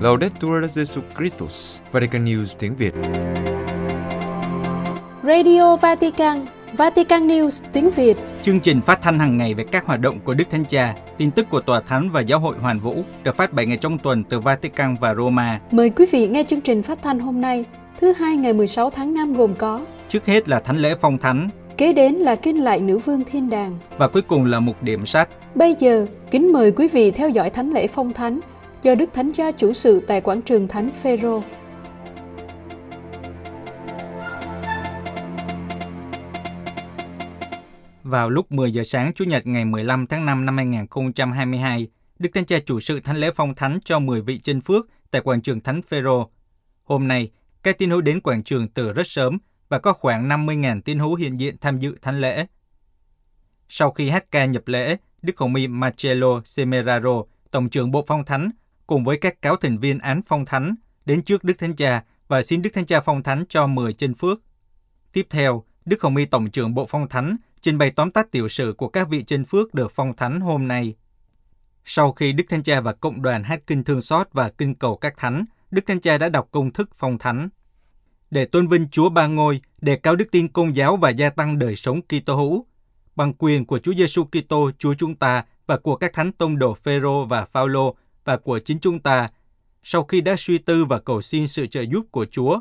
Laudetur Jesu Christus, Vatican News tiếng Việt. Radio Vatican, Vatican News tiếng Việt. Chương trình phát thanh hàng ngày về các hoạt động của Đức Thánh Cha, tin tức của Tòa Thánh và Giáo hội Hoàn Vũ được phát 7 ngày trong tuần từ Vatican và Roma. Mời quý vị nghe chương trình phát thanh hôm nay, thứ hai ngày 16 tháng 5 gồm có Trước hết là Thánh lễ Phong Thánh Kế đến là kinh lại nữ vương thiên đàng. và cuối cùng là mục điểm sách. Bây giờ, kính mời quý vị theo dõi thánh lễ phong thánh do Đức Thánh Cha chủ sự tại quảng trường Thánh Phêrô. Vào lúc 10 giờ sáng Chủ nhật ngày 15 tháng 5 năm 2022, Đức Thánh Cha chủ sự Thánh lễ Phong Thánh cho 10 vị chân phước tại quảng trường Thánh Phêrô. Hôm nay, các tín hữu đến quảng trường từ rất sớm và có khoảng 50.000 tín hữu hiện diện tham dự thánh lễ. Sau khi hát ca nhập lễ, Đức Hồng Y Marcello Semeraro, Tổng trưởng Bộ Phong Thánh, cùng với các cáo thành viên án Phong Thánh, đến trước Đức Thánh Cha và xin Đức Thánh Cha Phong Thánh cho 10 chân phước. Tiếp theo, Đức Hồng Y Tổng trưởng Bộ Phong Thánh trình bày tóm tắt tiểu sử của các vị chân phước được phong thánh hôm nay. Sau khi Đức Thánh Cha và cộng đoàn hát kinh thương xót và kinh cầu các thánh, Đức Thánh Cha đã đọc công thức phong thánh. Để tôn vinh Chúa Ba Ngôi, đề cao đức tin công giáo và gia tăng đời sống Kitô hữu, bằng quyền của Chúa Giêsu Kitô, Chúa chúng ta và của các thánh tông đồ Phêrô và Phaolô và của chính chúng ta, sau khi đã suy tư và cầu xin sự trợ giúp của Chúa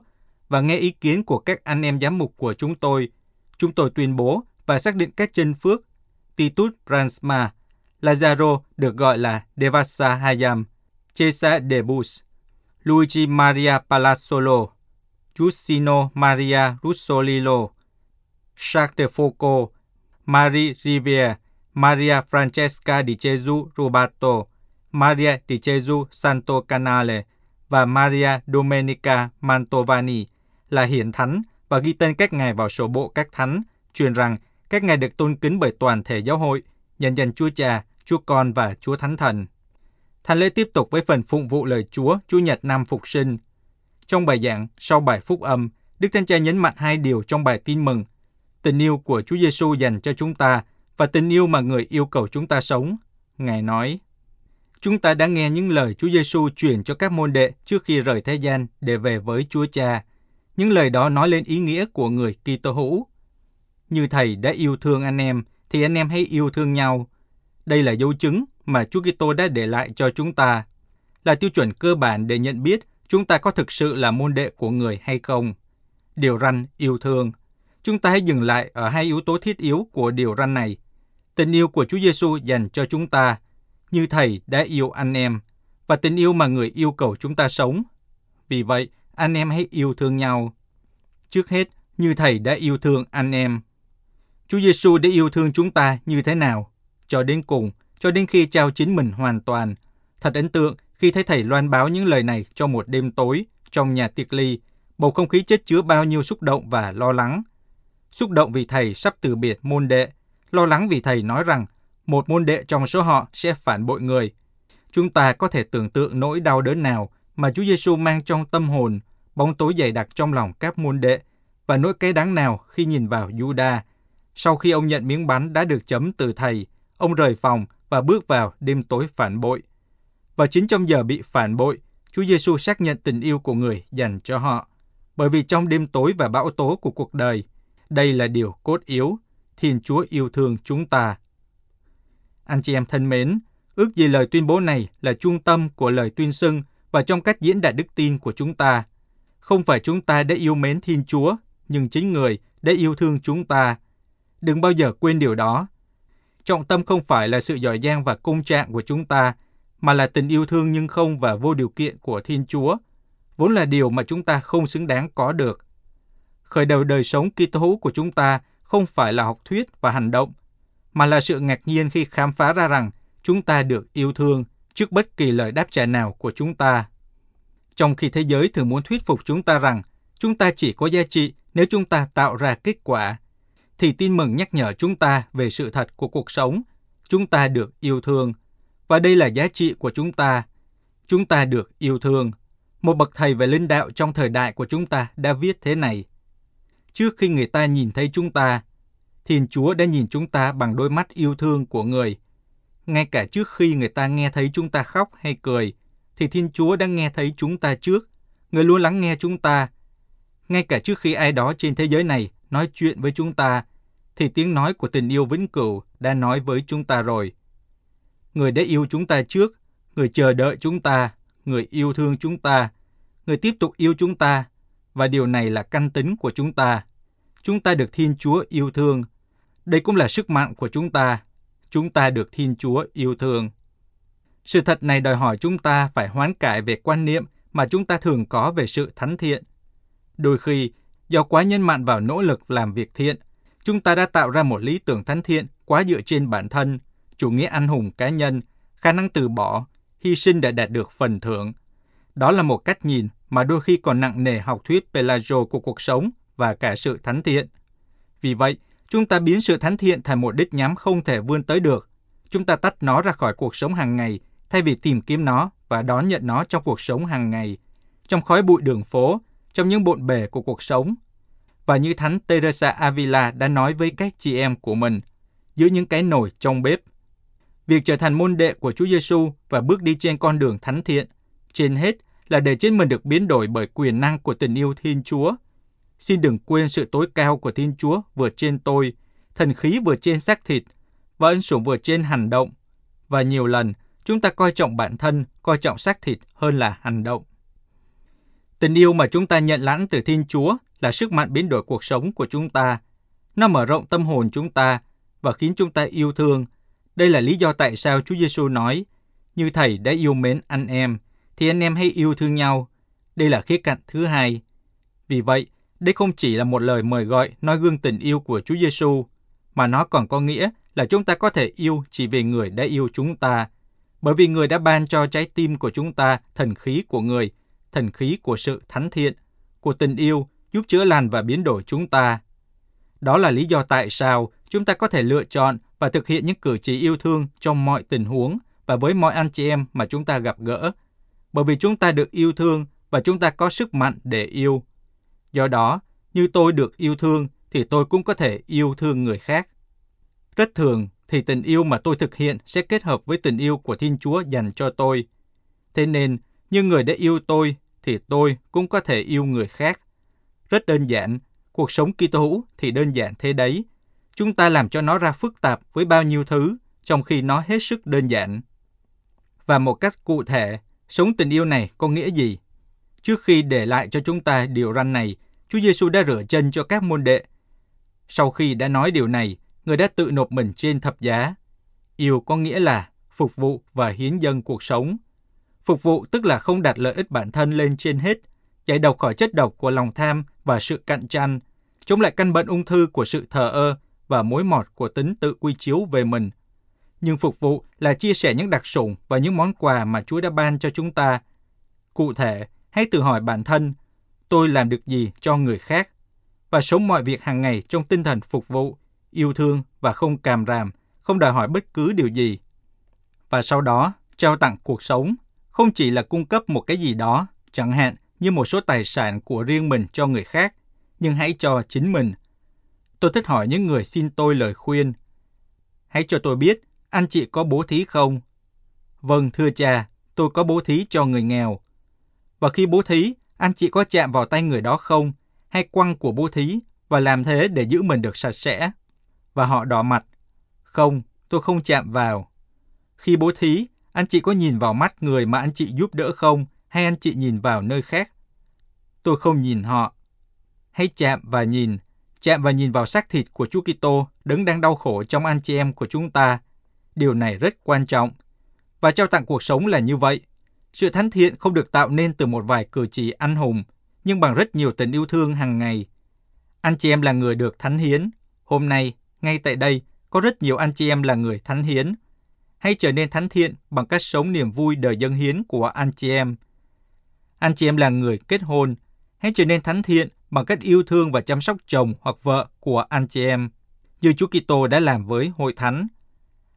và nghe ý kiến của các anh em giám mục của chúng tôi, chúng tôi tuyên bố và xác định các chân phước Titus Bransma, Lazaro được gọi là Devasa Hayam, Cesa Debus, Luigi Maria Palazzolo, Giustino Maria Russolillo, Jacques de Foucault, Marie Rivière, Maria Francesca di Gesù Rubato, Maria di Gesù Santo Canale và Maria Domenica Mantovani là hiển thánh và ghi tên các ngài vào sổ bộ các thánh, truyền rằng các ngài được tôn kính bởi toàn thể giáo hội, nhân dân Chúa Cha, Chúa Con và Chúa Thánh Thần. Thánh lễ tiếp tục với phần phụng vụ lời Chúa, Chúa Nhật năm Phục sinh. Trong bài giảng, sau bài phúc âm, Đức Thánh Cha nhấn mạnh hai điều trong bài tin mừng. Tình yêu của Chúa Giêsu dành cho chúng ta và tình yêu mà người yêu cầu chúng ta sống. Ngài nói, Chúng ta đã nghe những lời Chúa Giêsu truyền cho các môn đệ trước khi rời thế gian để về với Chúa Cha. Những lời đó nói lên ý nghĩa của người Kitô hữu. Như Thầy đã yêu thương anh em, thì anh em hãy yêu thương nhau. Đây là dấu chứng mà Chúa Kitô đã để lại cho chúng ta, là tiêu chuẩn cơ bản để nhận biết chúng ta có thực sự là môn đệ của người hay không. Điều răn yêu thương. Chúng ta hãy dừng lại ở hai yếu tố thiết yếu của điều răn này. Tình yêu của Chúa Giêsu dành cho chúng ta, như Thầy đã yêu anh em, và tình yêu mà người yêu cầu chúng ta sống. Vì vậy, anh em hãy yêu thương nhau. Trước hết, như Thầy đã yêu thương anh em. Chúa Giêsu đã yêu thương chúng ta như thế nào? Cho đến cùng, cho đến khi trao chính mình hoàn toàn. Thật ấn tượng khi thấy Thầy loan báo những lời này trong một đêm tối, trong nhà tiệc ly, bầu không khí chất chứa bao nhiêu xúc động và lo lắng. Xúc động vì Thầy sắp từ biệt môn đệ, lo lắng vì Thầy nói rằng một môn đệ trong số họ sẽ phản bội người. Chúng ta có thể tưởng tượng nỗi đau đớn nào mà Chúa Giêsu mang trong tâm hồn, bóng tối dày đặc trong lòng các môn đệ và nỗi cay đắng nào khi nhìn vào Juda. Sau khi ông nhận miếng bánh đã được chấm từ thầy, ông rời phòng và bước vào đêm tối phản bội. Và chính trong giờ bị phản bội, Chúa Giêsu xác nhận tình yêu của người dành cho họ. Bởi vì trong đêm tối và bão tố của cuộc đời, đây là điều cốt yếu, Thiên Chúa yêu thương chúng ta. Anh chị em thân mến, ước gì lời tuyên bố này là trung tâm của lời tuyên xưng và trong cách diễn đạt đức tin của chúng ta. Không phải chúng ta đã yêu mến Thiên Chúa, nhưng chính người đã yêu thương chúng ta. Đừng bao giờ quên điều đó. Trọng tâm không phải là sự giỏi giang và công trạng của chúng ta, mà là tình yêu thương nhưng không và vô điều kiện của Thiên Chúa, vốn là điều mà chúng ta không xứng đáng có được. Khởi đầu đời sống Kitô hữu của chúng ta không phải là học thuyết và hành động, mà là sự ngạc nhiên khi khám phá ra rằng chúng ta được yêu thương trước bất kỳ lời đáp trả nào của chúng ta. Trong khi thế giới thường muốn thuyết phục chúng ta rằng chúng ta chỉ có giá trị nếu chúng ta tạo ra kết quả, thì tin mừng nhắc nhở chúng ta về sự thật của cuộc sống. Chúng ta được yêu thương. Và đây là giá trị của chúng ta. Chúng ta được yêu thương. Một bậc thầy về linh đạo trong thời đại của chúng ta đã viết thế này. Trước khi người ta nhìn thấy chúng ta, Thiên Chúa đã nhìn chúng ta bằng đôi mắt yêu thương của người. Ngay cả trước khi người ta nghe thấy chúng ta khóc hay cười, thì Thiên Chúa đã nghe thấy chúng ta trước. Người luôn lắng nghe chúng ta. Ngay cả trước khi ai đó trên thế giới này nói chuyện với chúng ta, thì tiếng nói của tình yêu vĩnh cửu đã nói với chúng ta rồi. Người đã yêu chúng ta trước, người chờ đợi chúng ta, người yêu thương chúng ta, người tiếp tục yêu chúng ta, và điều này là căn tính của chúng ta. Chúng ta được Thiên Chúa yêu thương. Đây cũng là sức mạnh của chúng ta. Chúng ta được Thiên Chúa yêu thương. Sự thật này đòi hỏi chúng ta phải hoán cải về quan niệm mà chúng ta thường có về sự thánh thiện. Đôi khi, do quá nhân mạn vào nỗ lực làm việc thiện, chúng ta đã tạo ra một lý tưởng thánh thiện quá dựa trên bản thân, chủ nghĩa anh hùng cá nhân, khả năng từ bỏ, hy sinh để đạt được phần thưởng. Đó là một cách nhìn mà đôi khi còn nặng nề học thuyết Pelagio của cuộc sống và cả sự thánh thiện. Vì vậy, chúng ta biến sự thánh thiện thành một đích nhắm không thể vươn tới được. Chúng ta tách nó ra khỏi cuộc sống hàng ngày thay vì tìm kiếm nó và đón nhận nó trong cuộc sống hàng ngày, trong khói bụi đường phố, trong những bộn bề của cuộc sống. Và như Thánh Teresa Avila đã nói với các chị em của mình, giữa những cái nồi trong bếp. Việc trở thành môn đệ của Chúa Giêsu và bước đi trên con đường thánh thiện, trên hết là để chính mình được biến đổi bởi quyền năng của tình yêu Thiên Chúa. Xin đừng quên sự tối cao của Thiên Chúa vượt trên tôi, thần khí vượt trên xác thịt, và ân sủng vượt trên hành động. Và nhiều lần, chúng ta coi trọng bản thân, coi trọng xác thịt hơn là hành động. Tình yêu mà chúng ta nhận lãnh từ Thiên Chúa là sức mạnh biến đổi cuộc sống của chúng ta. Nó mở rộng tâm hồn chúng ta và khiến chúng ta yêu thương. Đây là lý do tại sao Chúa Giêsu nói, như Thầy đã yêu mến anh em, thì anh em hãy yêu thương nhau. Đây là khía cạnh thứ hai. Vì vậy, đây không chỉ là một lời mời gọi nói gương tình yêu của Chúa Giêsu, mà nó còn có nghĩa là chúng ta có thể yêu chỉ vì người đã yêu chúng ta, bởi vì người đã ban cho trái tim của chúng ta thần khí của người, thần khí của sự thánh thiện, của tình yêu, giúp chữa lành và biến đổi chúng ta. Đó là lý do tại sao chúng ta có thể lựa chọn và thực hiện những cử chỉ yêu thương trong mọi tình huống và với mọi anh chị em mà chúng ta gặp gỡ, bởi vì chúng ta được yêu thương và chúng ta có sức mạnh để yêu. Do đó, như tôi được yêu thương thì tôi cũng có thể yêu thương người khác. Rất thường thì tình yêu mà tôi thực hiện sẽ kết hợp với tình yêu của Thiên Chúa dành cho tôi. Thế nên, như người đã yêu tôi thì tôi cũng có thể yêu người khác. Rất đơn giản, cuộc sống Kitô hữu thì đơn giản thế đấy. Chúng ta làm cho nó ra phức tạp với bao nhiêu thứ, trong khi nó hết sức đơn giản. Và một cách cụ thể, sống tình yêu này có nghĩa gì? Trước khi để lại cho chúng ta điều răn này, Chúa Giêsu đã rửa chân cho các môn đệ. Sau khi đã nói điều này, người đã tự nộp mình trên thập giá. Yêu có nghĩa là phục vụ và hiến dâng cuộc sống. Phục vụ tức là không đặt lợi ích bản thân lên trên hết, giải độc khỏi chất độc của lòng tham và sự cạnh tranh, chống lại căn bệnh ung thư của sự thờ ơ và mối mọt của tính tự quy chiếu về mình. Nhưng phục vụ là chia sẻ những đặc sủng và những món quà mà Chúa đã ban cho chúng ta. Cụ thể, hãy tự hỏi bản thân, tôi làm được gì cho người khác? Và sống mọi việc hàng ngày trong tinh thần phục vụ, yêu thương và không càm ràm, không đòi hỏi bất cứ điều gì. Và sau đó, trao tặng cuộc sống, không chỉ là cung cấp một cái gì đó, chẳng hạn như một số tài sản của riêng mình cho người khác, nhưng hãy cho chính mình. Tôi thích hỏi những người xin tôi lời khuyên. Hãy cho tôi biết, anh chị có bố thí không? Vâng, thưa cha, tôi có bố thí cho người nghèo. Và khi bố thí, anh chị có chạm vào tay người đó không? Hay quăng của bố thí và làm thế để giữ mình được sạch sẽ? Và họ đỏ mặt. Không, tôi không chạm vào. Khi bố thí, anh chị có nhìn vào mắt người mà anh chị giúp đỡ không? Hay anh chị nhìn vào nơi khác? Tôi không nhìn họ. Hãy chạm và nhìn. Chạm và nhìn vào xác thịt của Chúa Kitô đứng đang đau khổ trong anh chị em của chúng ta. Điều này rất quan trọng. Và trao tặng cuộc sống là như vậy. Sự thánh thiện không được tạo nên từ một vài cử chỉ anh hùng, nhưng bằng rất nhiều tình yêu thương hàng ngày. Anh chị em là người được thánh hiến. Hôm nay, ngay tại đây, có rất nhiều anh chị em là người thánh hiến. Hãy trở nên thánh thiện bằng cách sống niềm vui đời dân hiến của anh chị em. Anh chị em là người kết hôn, hãy trở nên thánh thiện bằng cách yêu thương và chăm sóc chồng hoặc vợ của anh chị em, như Chúa Kitô đã làm với hội thánh.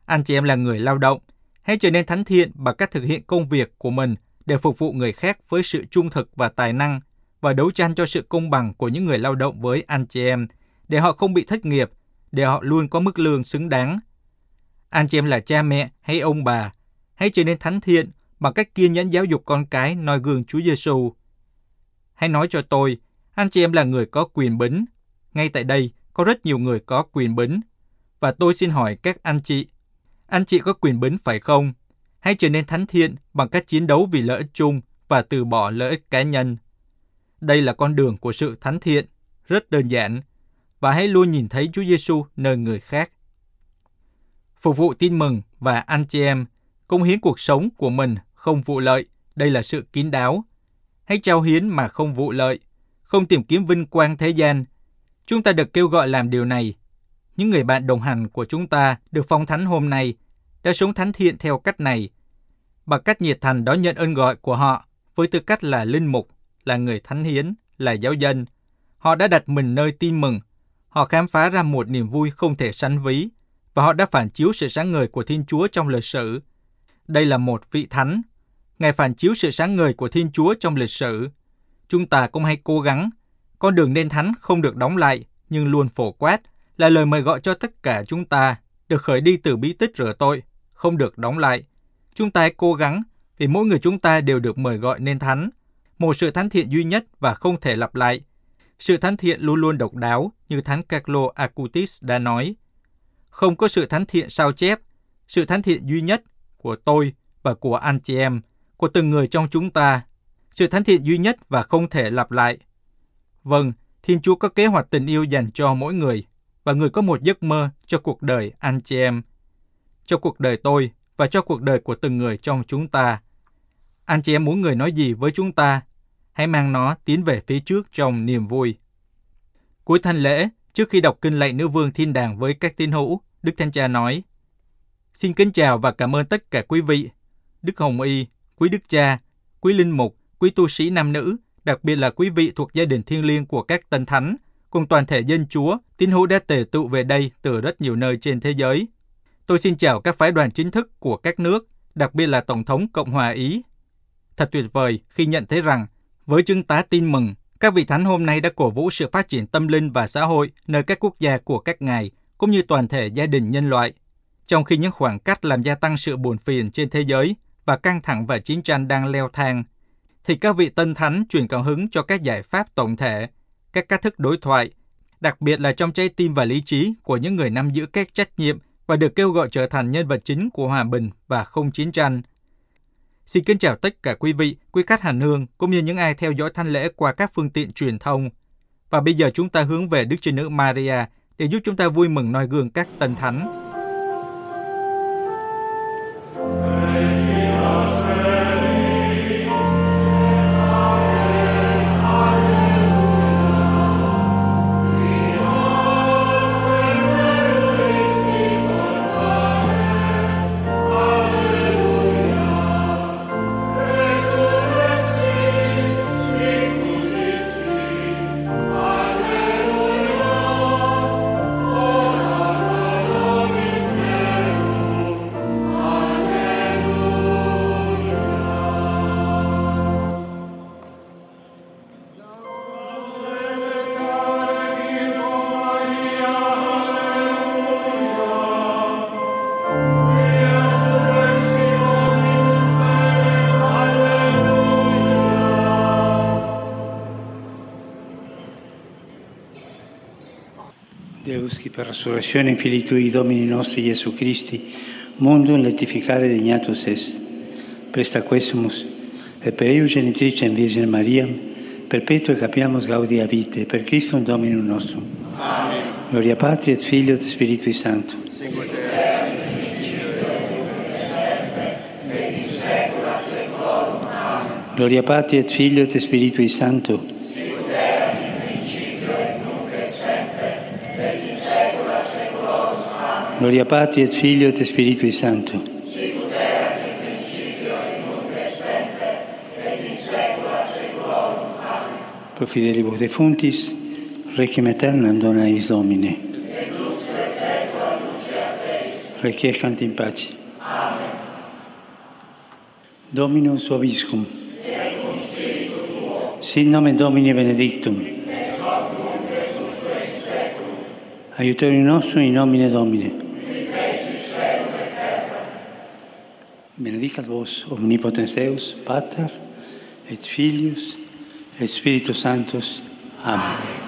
Anh chị em là người lao động, hãy trở nên thánh thiện bằng cách thực hiện công việc của mình để phục vụ người khác với sự trung thực và tài năng và đấu tranh cho sự công bằng của những người lao động với anh chị em, để họ không bị thất nghiệp, để họ luôn có mức lương xứng đáng. Anh chị em là cha mẹ hay ông bà, hãy trở nên thánh thiện bằng cách kiên nhẫn giáo dục con cái noi gương Chúa Giêsu. Hãy nói cho tôi, anh chị em là người có quyền bính. Ngay tại đây, có rất nhiều người có quyền bính. Và tôi xin hỏi các anh chị, anh chị có quyền bính phải không? Hãy trở nên thánh thiện bằng cách chiến đấu vì lợi ích chung và từ bỏ lợi ích cá nhân. Đây là con đường của sự thánh thiện, rất đơn giản, và hãy luôn nhìn thấy Chúa Giêsu nơi người khác. Phục vụ tin mừng và anh chị em, công hiến cuộc sống của mình không vụ lợi, đây là sự kín đáo. Hãy trao hiến mà không vụ lợi, không tìm kiếm vinh quang thế gian. Chúng ta được kêu gọi làm điều này. Những người bạn đồng hành của chúng ta được phong thánh hôm nay đã sống thánh thiện theo cách này, bằng cách nhiệt thành đón nhận ơn gọi của họ với tư cách là linh mục, là người thánh hiến, là giáo dân. Họ đã đặt mình nơi tin mừng. Họ khám phá ra một niềm vui không thể sánh ví, và họ đã phản chiếu sự sáng ngời của Thiên Chúa trong lịch sử. Đây là một vị thánh. Ngài phản chiếu sự sáng ngời của Thiên Chúa trong lịch sử. Chúng ta cũng hãy cố gắng. Con đường nên thánh không được đóng lại, nhưng luôn phổ quát, là lời mời gọi cho tất cả chúng ta được khởi đi từ bí tích rửa tội, không được đóng lại. Chúng ta hãy cố gắng, vì mỗi người chúng ta đều được mời gọi nên thánh. Một sự thánh thiện duy nhất và không thể lặp lại. Sự thánh thiện luôn luôn độc đáo, như Thánh Carlo Acutis đã nói. Không có sự thánh thiện sao chép, sự thánh thiện duy nhất của tôi và của anh chị em, của từng người trong chúng ta. Sự thánh thiện duy nhất và không thể lặp lại. Vâng, Thiên Chúa có kế hoạch tình yêu dành cho mỗi người và người có một giấc mơ cho cuộc đời anh chị em, cho cuộc đời tôi và cho cuộc đời của từng người trong chúng ta. Anh chị em muốn người nói gì với chúng ta, hãy mang nó tiến về phía trước trong niềm vui. Cuối thanh lễ, trước khi đọc kinh lạy nữ vương thiên đàng với các tín hữu, Đức Thánh Cha nói, Xin kính chào và cảm ơn tất cả quý vị, Đức Hồng Y, quý Đức Cha, quý Linh Mục, quý tu sĩ nam nữ, đặc biệt là quý vị thuộc gia đình thiêng liêng của các tân thánh, cùng toàn thể dân Chúa, tín hữu đã tề tụ về đây từ rất nhiều nơi trên thế giới. Tôi xin chào các phái đoàn chính thức của các nước, đặc biệt là Tổng thống Cộng hòa Ý. Thật tuyệt vời khi nhận thấy rằng, với chứng tá tin mừng, các vị thánh hôm nay đã cổ vũ sự phát triển tâm linh và xã hội nơi các quốc gia của các ngài, cũng như toàn thể gia đình nhân loại. Trong khi những khoảng cách làm gia tăng sự buồn phiền trên thế giới và căng thẳng và chiến tranh đang leo thang, thì các vị tân thánh truyền cảm hứng cho các giải pháp tổng thể các cách thức đối thoại, đặc biệt là trong trái tim và lý trí của những người nắm giữ các trách nhiệm và được kêu gọi trở thành nhân vật chính của hòa bình và không chiến tranh. Xin kính chào tất cả quý vị, quý khách hành hương, cũng như những ai theo dõi thanh lễ qua các phương tiện truyền thông. Và bây giờ chúng ta hướng về Đức Trinh Nữ Maria để giúp chúng ta vui mừng noi gương các tân thánh. Per resurrezione Filii Tui, Domini nostri Gesù Christi, mundum letificare degnatus est, presta quesumus, et per eius genitrice in Virgine Maria, perpetuo capiamus gaudia vite, per Christum Dominum nostrum. Amen. Gloria Patri et Filio et Spiritui Sancto. Gloria Patri et Filio et Spiritui Sancto. Gloria Patri e Figlio et Spiritui Santo. Sicut erat in principio, in nunc et sempre, et in saecula saeculorum. Amen. Pro fidelibus defuntis, requiem aeternam dona eis Domine. Et lux perpetua lucea Teis. Requiescant in pace. Amen. Dominum suaviscum. Et cum spiritu tuo. Sin nomen Domine benedictum. Et soc nunc et usque in seculum. Aiutorium nostrum in nomine Domine. Benedicat vos omnipotens Deus, Pater et Filius et Spiritus Sanctus. Amen.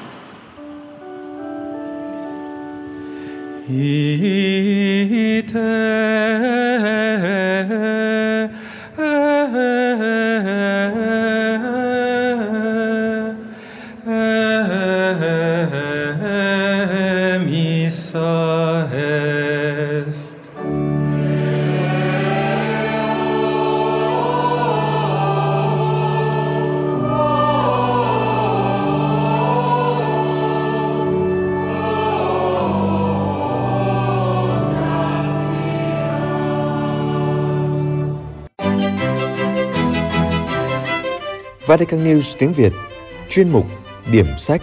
Vatican News tiếng Việt Chuyên mục Điểm sách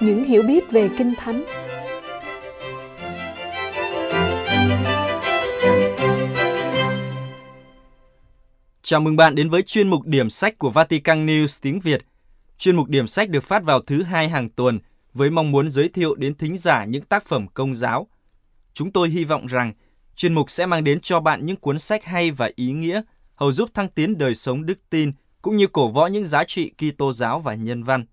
Những hiểu biết về Kinh Thánh Chào mừng bạn đến với chuyên mục điểm sách của Vatican News tiếng Việt. Chuyên mục điểm sách được phát vào thứ hai hàng tuần với mong muốn giới thiệu đến thính giả những tác phẩm công giáo. Chúng tôi hy vọng rằng chuyên mục sẽ mang đến cho bạn những cuốn sách hay và ý nghĩa, hầu giúp thăng tiến đời sống đức tin cũng như cổ võ những giá trị Kitô giáo và nhân văn.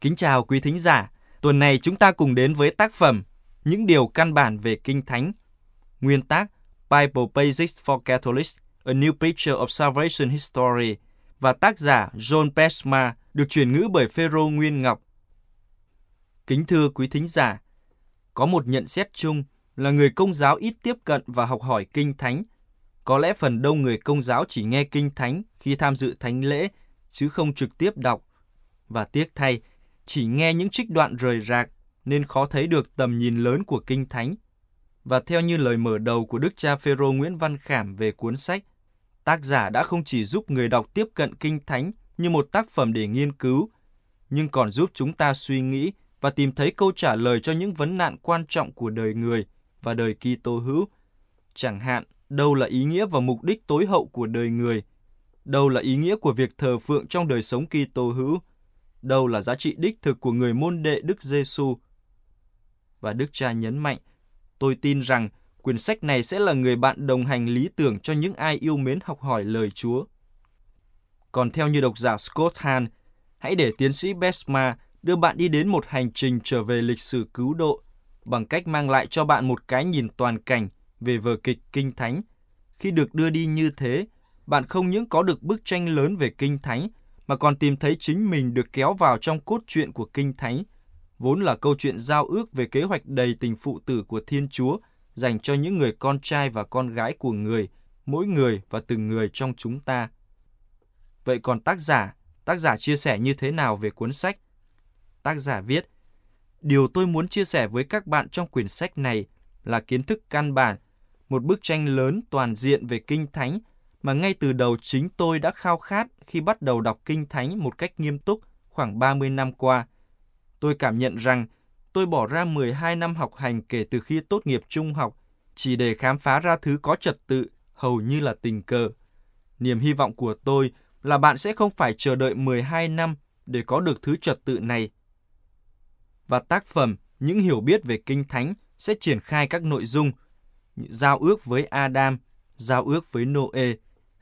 Kính chào quý thính giả. Tuần này chúng ta cùng đến với tác phẩm Những điều căn bản về Kinh Thánh. Nguyên tác Bible Basics for Catholics, A New Picture of Salvation History và tác giả John Pesma được chuyển ngữ bởi Phêrô Nguyên Ngọc. Kính thưa quý thính giả, có một nhận xét chung là người công giáo ít tiếp cận và học hỏi Kinh Thánh. Có lẽ phần đông người công giáo chỉ nghe Kinh Thánh khi tham dự thánh lễ, chứ không trực tiếp đọc. Và tiếc thay, chỉ nghe những trích đoạn rời rạc nên khó thấy được tầm nhìn lớn của Kinh Thánh. Và theo như lời mở đầu của Đức cha Phêrô Nguyễn Văn Khảm về cuốn sách, tác giả đã không chỉ giúp người đọc tiếp cận Kinh Thánh như một tác phẩm để nghiên cứu, nhưng còn giúp chúng ta suy nghĩ và tìm thấy câu trả lời cho những vấn nạn quan trọng của đời người và đời Kitô hữu. Chẳng hạn, đâu là ý nghĩa và mục đích tối hậu của đời người? Đâu là ý nghĩa của việc thờ phượng trong đời sống Kitô hữu? Đâu là giá trị đích thực của người môn đệ Đức Giêsu? Và Đức Cha nhấn mạnh, tôi tin rằng quyển sách này sẽ là người bạn đồng hành lý tưởng cho những ai yêu mến học hỏi lời Chúa. Còn theo như độc giả Scott Hahn, hãy để tiến sĩ Besma đưa bạn đi đến một hành trình trở về lịch sử cứu độ bằng cách mang lại cho bạn một cái nhìn toàn cảnh về vở kịch Kinh Thánh. Khi được đưa đi như thế, bạn không những có được bức tranh lớn về Kinh Thánh, mà còn tìm thấy chính mình được kéo vào trong cốt truyện của Kinh Thánh, vốn là câu chuyện giao ước về kế hoạch đầy tình phụ tử của Thiên Chúa dành cho những người con trai và con gái của người, mỗi người và từng người trong chúng ta. Vậy còn tác giả, tác giả chia sẻ như thế nào về cuốn sách? Tác giả viết, Điều tôi muốn chia sẻ với các bạn trong quyển sách này là kiến thức căn bản, một bức tranh lớn toàn diện về Kinh Thánh mà ngay từ đầu chính tôi đã khao khát khi bắt đầu đọc Kinh Thánh một cách nghiêm túc khoảng 30 năm qua. Tôi cảm nhận rằng tôi bỏ ra 12 năm học hành kể từ khi tốt nghiệp trung học chỉ để khám phá ra thứ có trật tự hầu như là tình cờ. Niềm hy vọng của tôi là bạn sẽ không phải chờ đợi 12 năm để có được thứ trật tự này. Và tác phẩm Những hiểu biết về Kinh Thánh sẽ triển khai các nội dung giao ước với Adam, giao ước với Noe,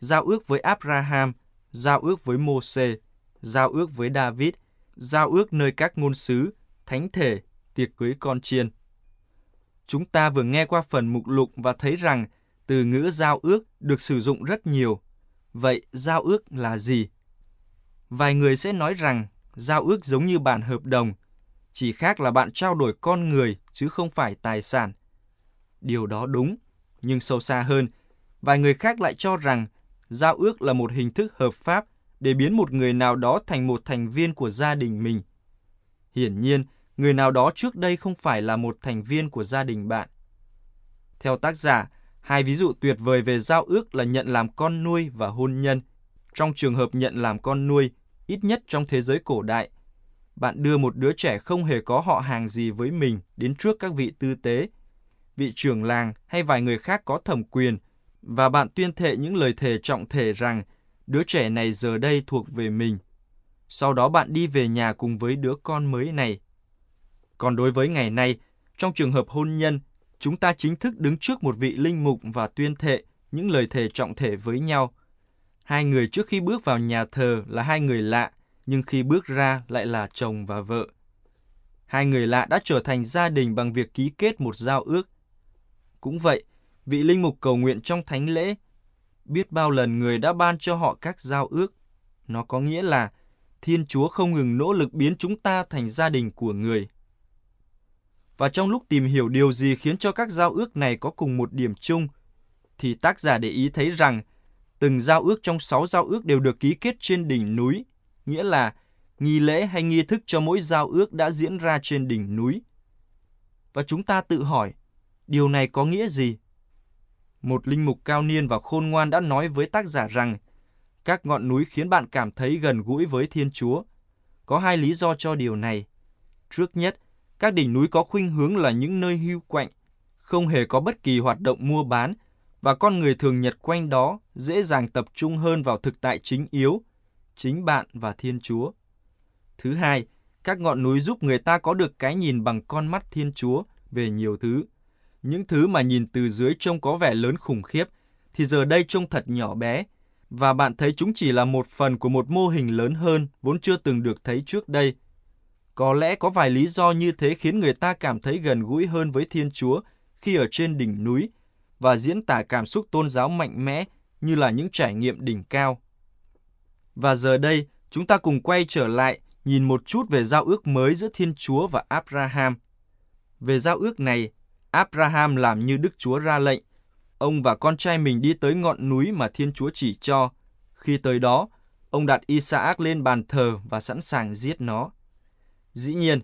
giao ước với Abraham, giao ước với Môse, giao ước với David, giao ước nơi các ngôn sứ, thánh thể, tiệc cưới con chiên. Chúng ta vừa nghe qua phần mục lục và thấy rằng từ ngữ giao ước được sử dụng rất nhiều. Vậy giao ước là gì? Vài người sẽ nói rằng giao ước giống như bản hợp đồng, chỉ khác là bạn trao đổi con người chứ không phải tài sản. Điều đó đúng, nhưng sâu xa hơn, vài người khác lại cho rằng giao ước là một hình thức hợp pháp để biến một người nào đó thành một thành viên của gia đình mình. Hiển nhiên, người nào đó trước đây không phải là một thành viên của gia đình bạn. Theo tác giả, hai ví dụ tuyệt vời về giao ước là nhận làm con nuôi và hôn nhân. Trong trường hợp nhận làm con nuôi, ít nhất trong thế giới cổ đại, bạn đưa một đứa trẻ không hề có họ hàng gì với mình đến trước các vị tư tế, vị trưởng làng hay vài người khác có thẩm quyền và bạn tuyên thệ những lời thề trọng thể rằng đứa trẻ này giờ đây thuộc về mình. Sau đó bạn đi về nhà cùng với đứa con mới này Còn đối với ngày nay, trong trường hợp hôn nhân, chúng ta chính thức đứng trước một vị linh mục và tuyên thệ những lời thề trọng thể với nhau. Hai người trước khi bước vào nhà thờ là hai người lạ, nhưng khi bước ra lại là chồng và vợ. Hai người lạ đã trở thành gia đình bằng việc ký kết một giao ước. Cũng vậy, vị linh mục cầu nguyện trong thánh lễ, biết bao lần người đã ban cho họ các giao ước. Nó có nghĩa là Thiên Chúa không ngừng nỗ lực biến chúng ta thành gia đình của người. Và trong lúc tìm hiểu điều gì khiến cho các giao ước này có cùng một điểm chung, thì tác giả để ý thấy rằng từng giao ước trong sáu giao ước đều được ký kết trên đỉnh núi, nghĩa là nghi lễ hay nghi thức cho mỗi giao ước đã diễn ra trên đỉnh núi. Và chúng ta tự hỏi, điều này có nghĩa gì? Một linh mục cao niên và khôn ngoan đã nói với tác giả rằng các ngọn núi khiến bạn cảm thấy gần gũi với Thiên Chúa. Có hai lý do cho điều này. Trước nhất, các đỉnh núi có khuynh hướng là những nơi hưu quạnh, không hề có bất kỳ hoạt động mua bán và con người thường nhật quanh đó dễ dàng tập trung hơn vào thực tại chính yếu, chính bạn và Thiên Chúa. Thứ hai, các ngọn núi giúp người ta có được cái nhìn bằng con mắt Thiên Chúa về nhiều thứ. Những thứ mà nhìn từ dưới trông có vẻ lớn khủng khiếp, thì giờ đây trông thật nhỏ bé, và bạn thấy chúng chỉ là một phần của một mô hình lớn hơn vốn chưa từng được thấy trước đây. Có lẽ có vài lý do như thế khiến người ta cảm thấy gần gũi hơn với Thiên Chúa khi ở trên đỉnh núi và diễn tả cảm xúc tôn giáo mạnh mẽ như là những trải nghiệm đỉnh cao. Và giờ đây, chúng ta cùng quay trở lại nhìn một chút về giao ước mới giữa Thiên Chúa và Abraham. Về giao ước này, Abraham làm như Đức Chúa ra lệnh. Ông và con trai mình đi tới ngọn núi mà Thiên Chúa chỉ cho. Khi tới đó, ông đặt Isaac lên bàn thờ và sẵn sàng giết nó. Dĩ nhiên,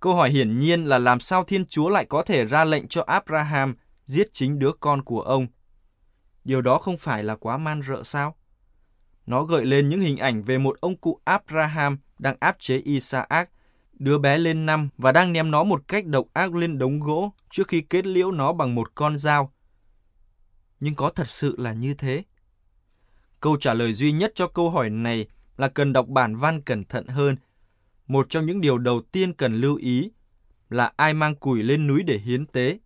câu hỏi hiển nhiên là làm sao Thiên Chúa lại có thể ra lệnh cho Abraham giết chính đứa con của ông? Điều đó không phải là quá man rợ sao? Nó gợi lên những hình ảnh về một ông cụ Abraham đang áp chế Isaac, đứa bé lên năm và đang ném nó một cách độc ác lên đống gỗ trước khi kết liễu nó bằng một con dao. Nhưng có thật sự là như thế? Câu trả lời duy nhất cho câu hỏi này là cần đọc bản văn cẩn thận hơn. Một trong những điều đầu tiên cần lưu ý là ai mang củi lên núi để hiến tế.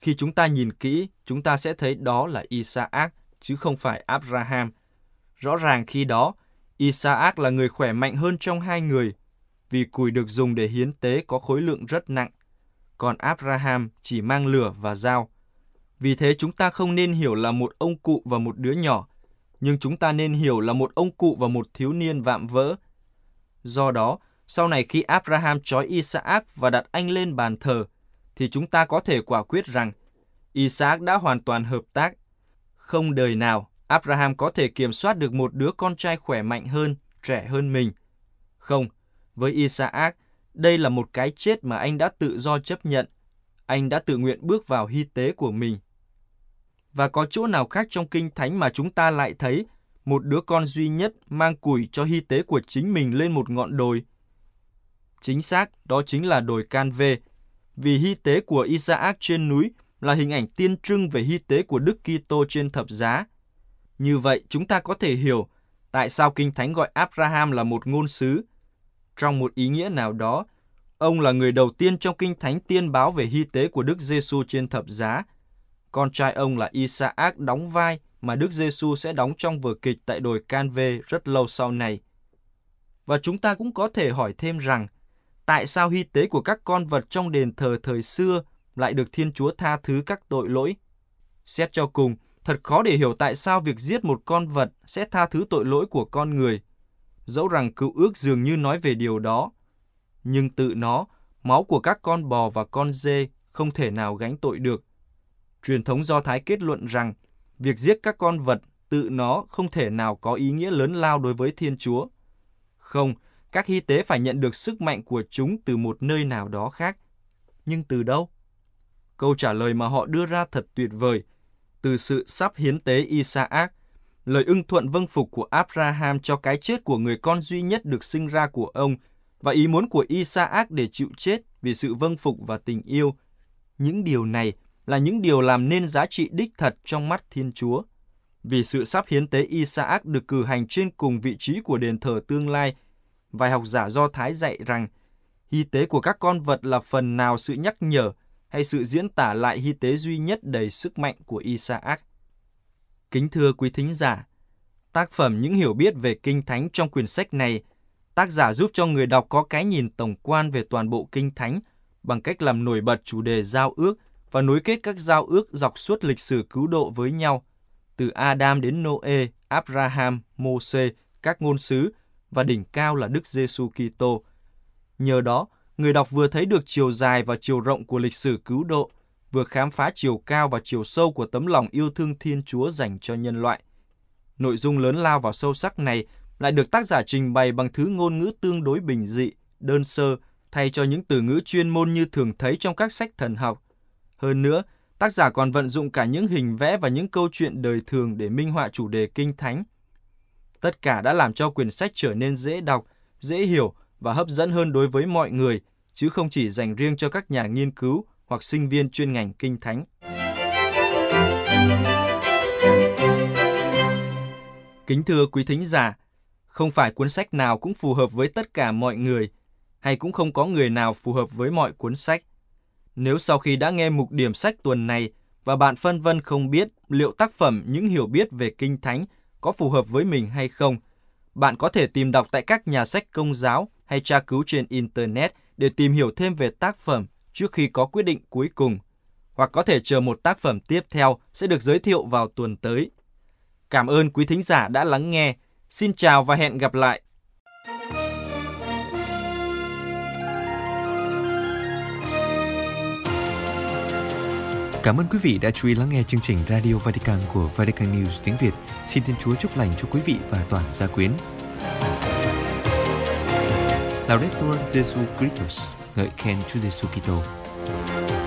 Khi chúng ta nhìn kỹ, chúng ta sẽ thấy đó là Isaac, chứ không phải Abraham. Rõ ràng khi đó, Isaac là người khỏe mạnh hơn trong hai người, vì củi được dùng để hiến tế có khối lượng rất nặng, còn Abraham chỉ mang lửa và dao. Vì thế chúng ta không nên hiểu là một ông cụ và một đứa nhỏ, nhưng chúng ta nên hiểu là một ông cụ và một thiếu niên vạm vỡ. Do đó, sau này khi Abraham trói Isaac và đặt anh lên bàn thờ, thì chúng ta có thể quả quyết rằng Isaac đã hoàn toàn hợp tác. Không đời nào Abraham có thể kiểm soát được một đứa con trai khỏe mạnh hơn, trẻ hơn mình. Không, với Isaac, đây là một cái chết mà anh đã tự do chấp nhận. Anh đã tự nguyện bước vào hy tế của mình. Và có chỗ nào khác trong Kinh Thánh mà chúng ta lại thấy một đứa con duy nhất mang củi cho hy tế của chính mình lên một ngọn đồi. Chính xác, đó chính là đồi Can Vê, vì hy tế của Isaac trên núi là hình ảnh tiên trưng về hy tế của Đức Kitô trên thập giá. Như vậy, chúng ta có thể hiểu tại sao Kinh Thánh gọi Abraham là một ngôn sứ. Trong một ý nghĩa nào đó, ông là người đầu tiên trong Kinh Thánh tiên báo về hy tế của Đức Giêsu trên thập giá. Con trai ông là Isaac đóng vai mà Đức Giêsu sẽ đóng trong vở kịch tại đồi Canve rất lâu sau này. Và chúng ta cũng có thể hỏi thêm rằng, tại sao hy tế của các con vật trong đền thờ thời xưa lại được Thiên Chúa tha thứ các tội lỗi? Xét cho cùng, thật khó để hiểu tại sao việc giết một con vật sẽ tha thứ tội lỗi của con người. Dẫu rằng cựu ước dường như nói về điều đó. Nhưng tự nó, máu của các con bò và con dê không thể nào gánh tội được. Truyền thống Do Thái kết luận rằng việc giết các con vật tự nó không thể nào có ý nghĩa lớn lao đối với Thiên Chúa. Không, các hy tế phải nhận được sức mạnh của chúng từ một nơi nào đó khác. Nhưng từ đâu? Câu trả lời mà họ đưa ra thật tuyệt vời. Từ sự sắp hiến tế Isaac, lời ưng thuận vâng phục của Abraham cho cái chết của người con duy nhất được sinh ra của ông và ý muốn của Isaac để chịu chết vì sự vâng phục và tình yêu. Những điều này là những điều làm nên giá trị đích thật trong mắt Thiên Chúa. Vì sự sắp hiến tế Isaac được cử hành trên cùng vị trí của đền thờ tương lai, vài học giả Do Thái dạy rằng Hy tế của các con vật là phần nào sự nhắc nhở hay sự diễn tả lại hy tế duy nhất đầy sức mạnh của Isaac. Kính thưa quý thính giả, tác phẩm Những hiểu biết về Kinh Thánh trong quyển sách này, tác giả giúp cho người đọc có cái nhìn tổng quan về toàn bộ Kinh Thánh bằng cách làm nổi bật chủ đề giao ước và nối kết các giao ước dọc suốt lịch sử cứu độ với nhau, từ Adam đến Noe, Abraham, Môse, các ngôn sứ và đỉnh cao là Đức Giêsu Kitô. Nhờ đó, người đọc vừa thấy được chiều dài và chiều rộng của lịch sử cứu độ, vừa khám phá chiều cao và chiều sâu của tấm lòng yêu thương Thiên Chúa dành cho nhân loại. Nội dung lớn lao và sâu sắc này lại được tác giả trình bày bằng thứ ngôn ngữ tương đối bình dị, đơn sơ, thay cho những từ ngữ chuyên môn như thường thấy trong các sách thần học. Hơn nữa, tác giả còn vận dụng cả những hình vẽ và những câu chuyện đời thường để minh họa chủ đề kinh thánh. Tất cả đã làm cho quyển sách trở nên dễ đọc, dễ hiểu và hấp dẫn hơn đối với mọi người, chứ không chỉ dành riêng cho các nhà nghiên cứu hoặc sinh viên chuyên ngành kinh thánh. Kính thưa quý thính giả, không phải cuốn sách nào cũng phù hợp với tất cả mọi người, hay cũng không có người nào phù hợp với mọi cuốn sách. Nếu sau khi đã nghe mục điểm sách tuần này và bạn phân vân không biết liệu tác phẩm những hiểu biết về kinh thánh có phù hợp với mình hay không, bạn có thể tìm đọc tại các nhà sách công giáo hay tra cứu trên Internet để tìm hiểu thêm về tác phẩm trước khi có quyết định cuối cùng, hoặc có thể chờ một tác phẩm tiếp theo sẽ được giới thiệu vào tuần tới. Cảm ơn quý thính giả đã lắng nghe. Xin chào và hẹn gặp lại. Cảm ơn quý vị đã chú ý lắng nghe chương trình Radio Vatican của Vatican News tiếng Việt. Xin Thiên Chúa chúc lành cho quý vị và toàn gia quyến. Laudetur Jesu Christus, ngợi khen Chúa Giêsu Kitô. thank you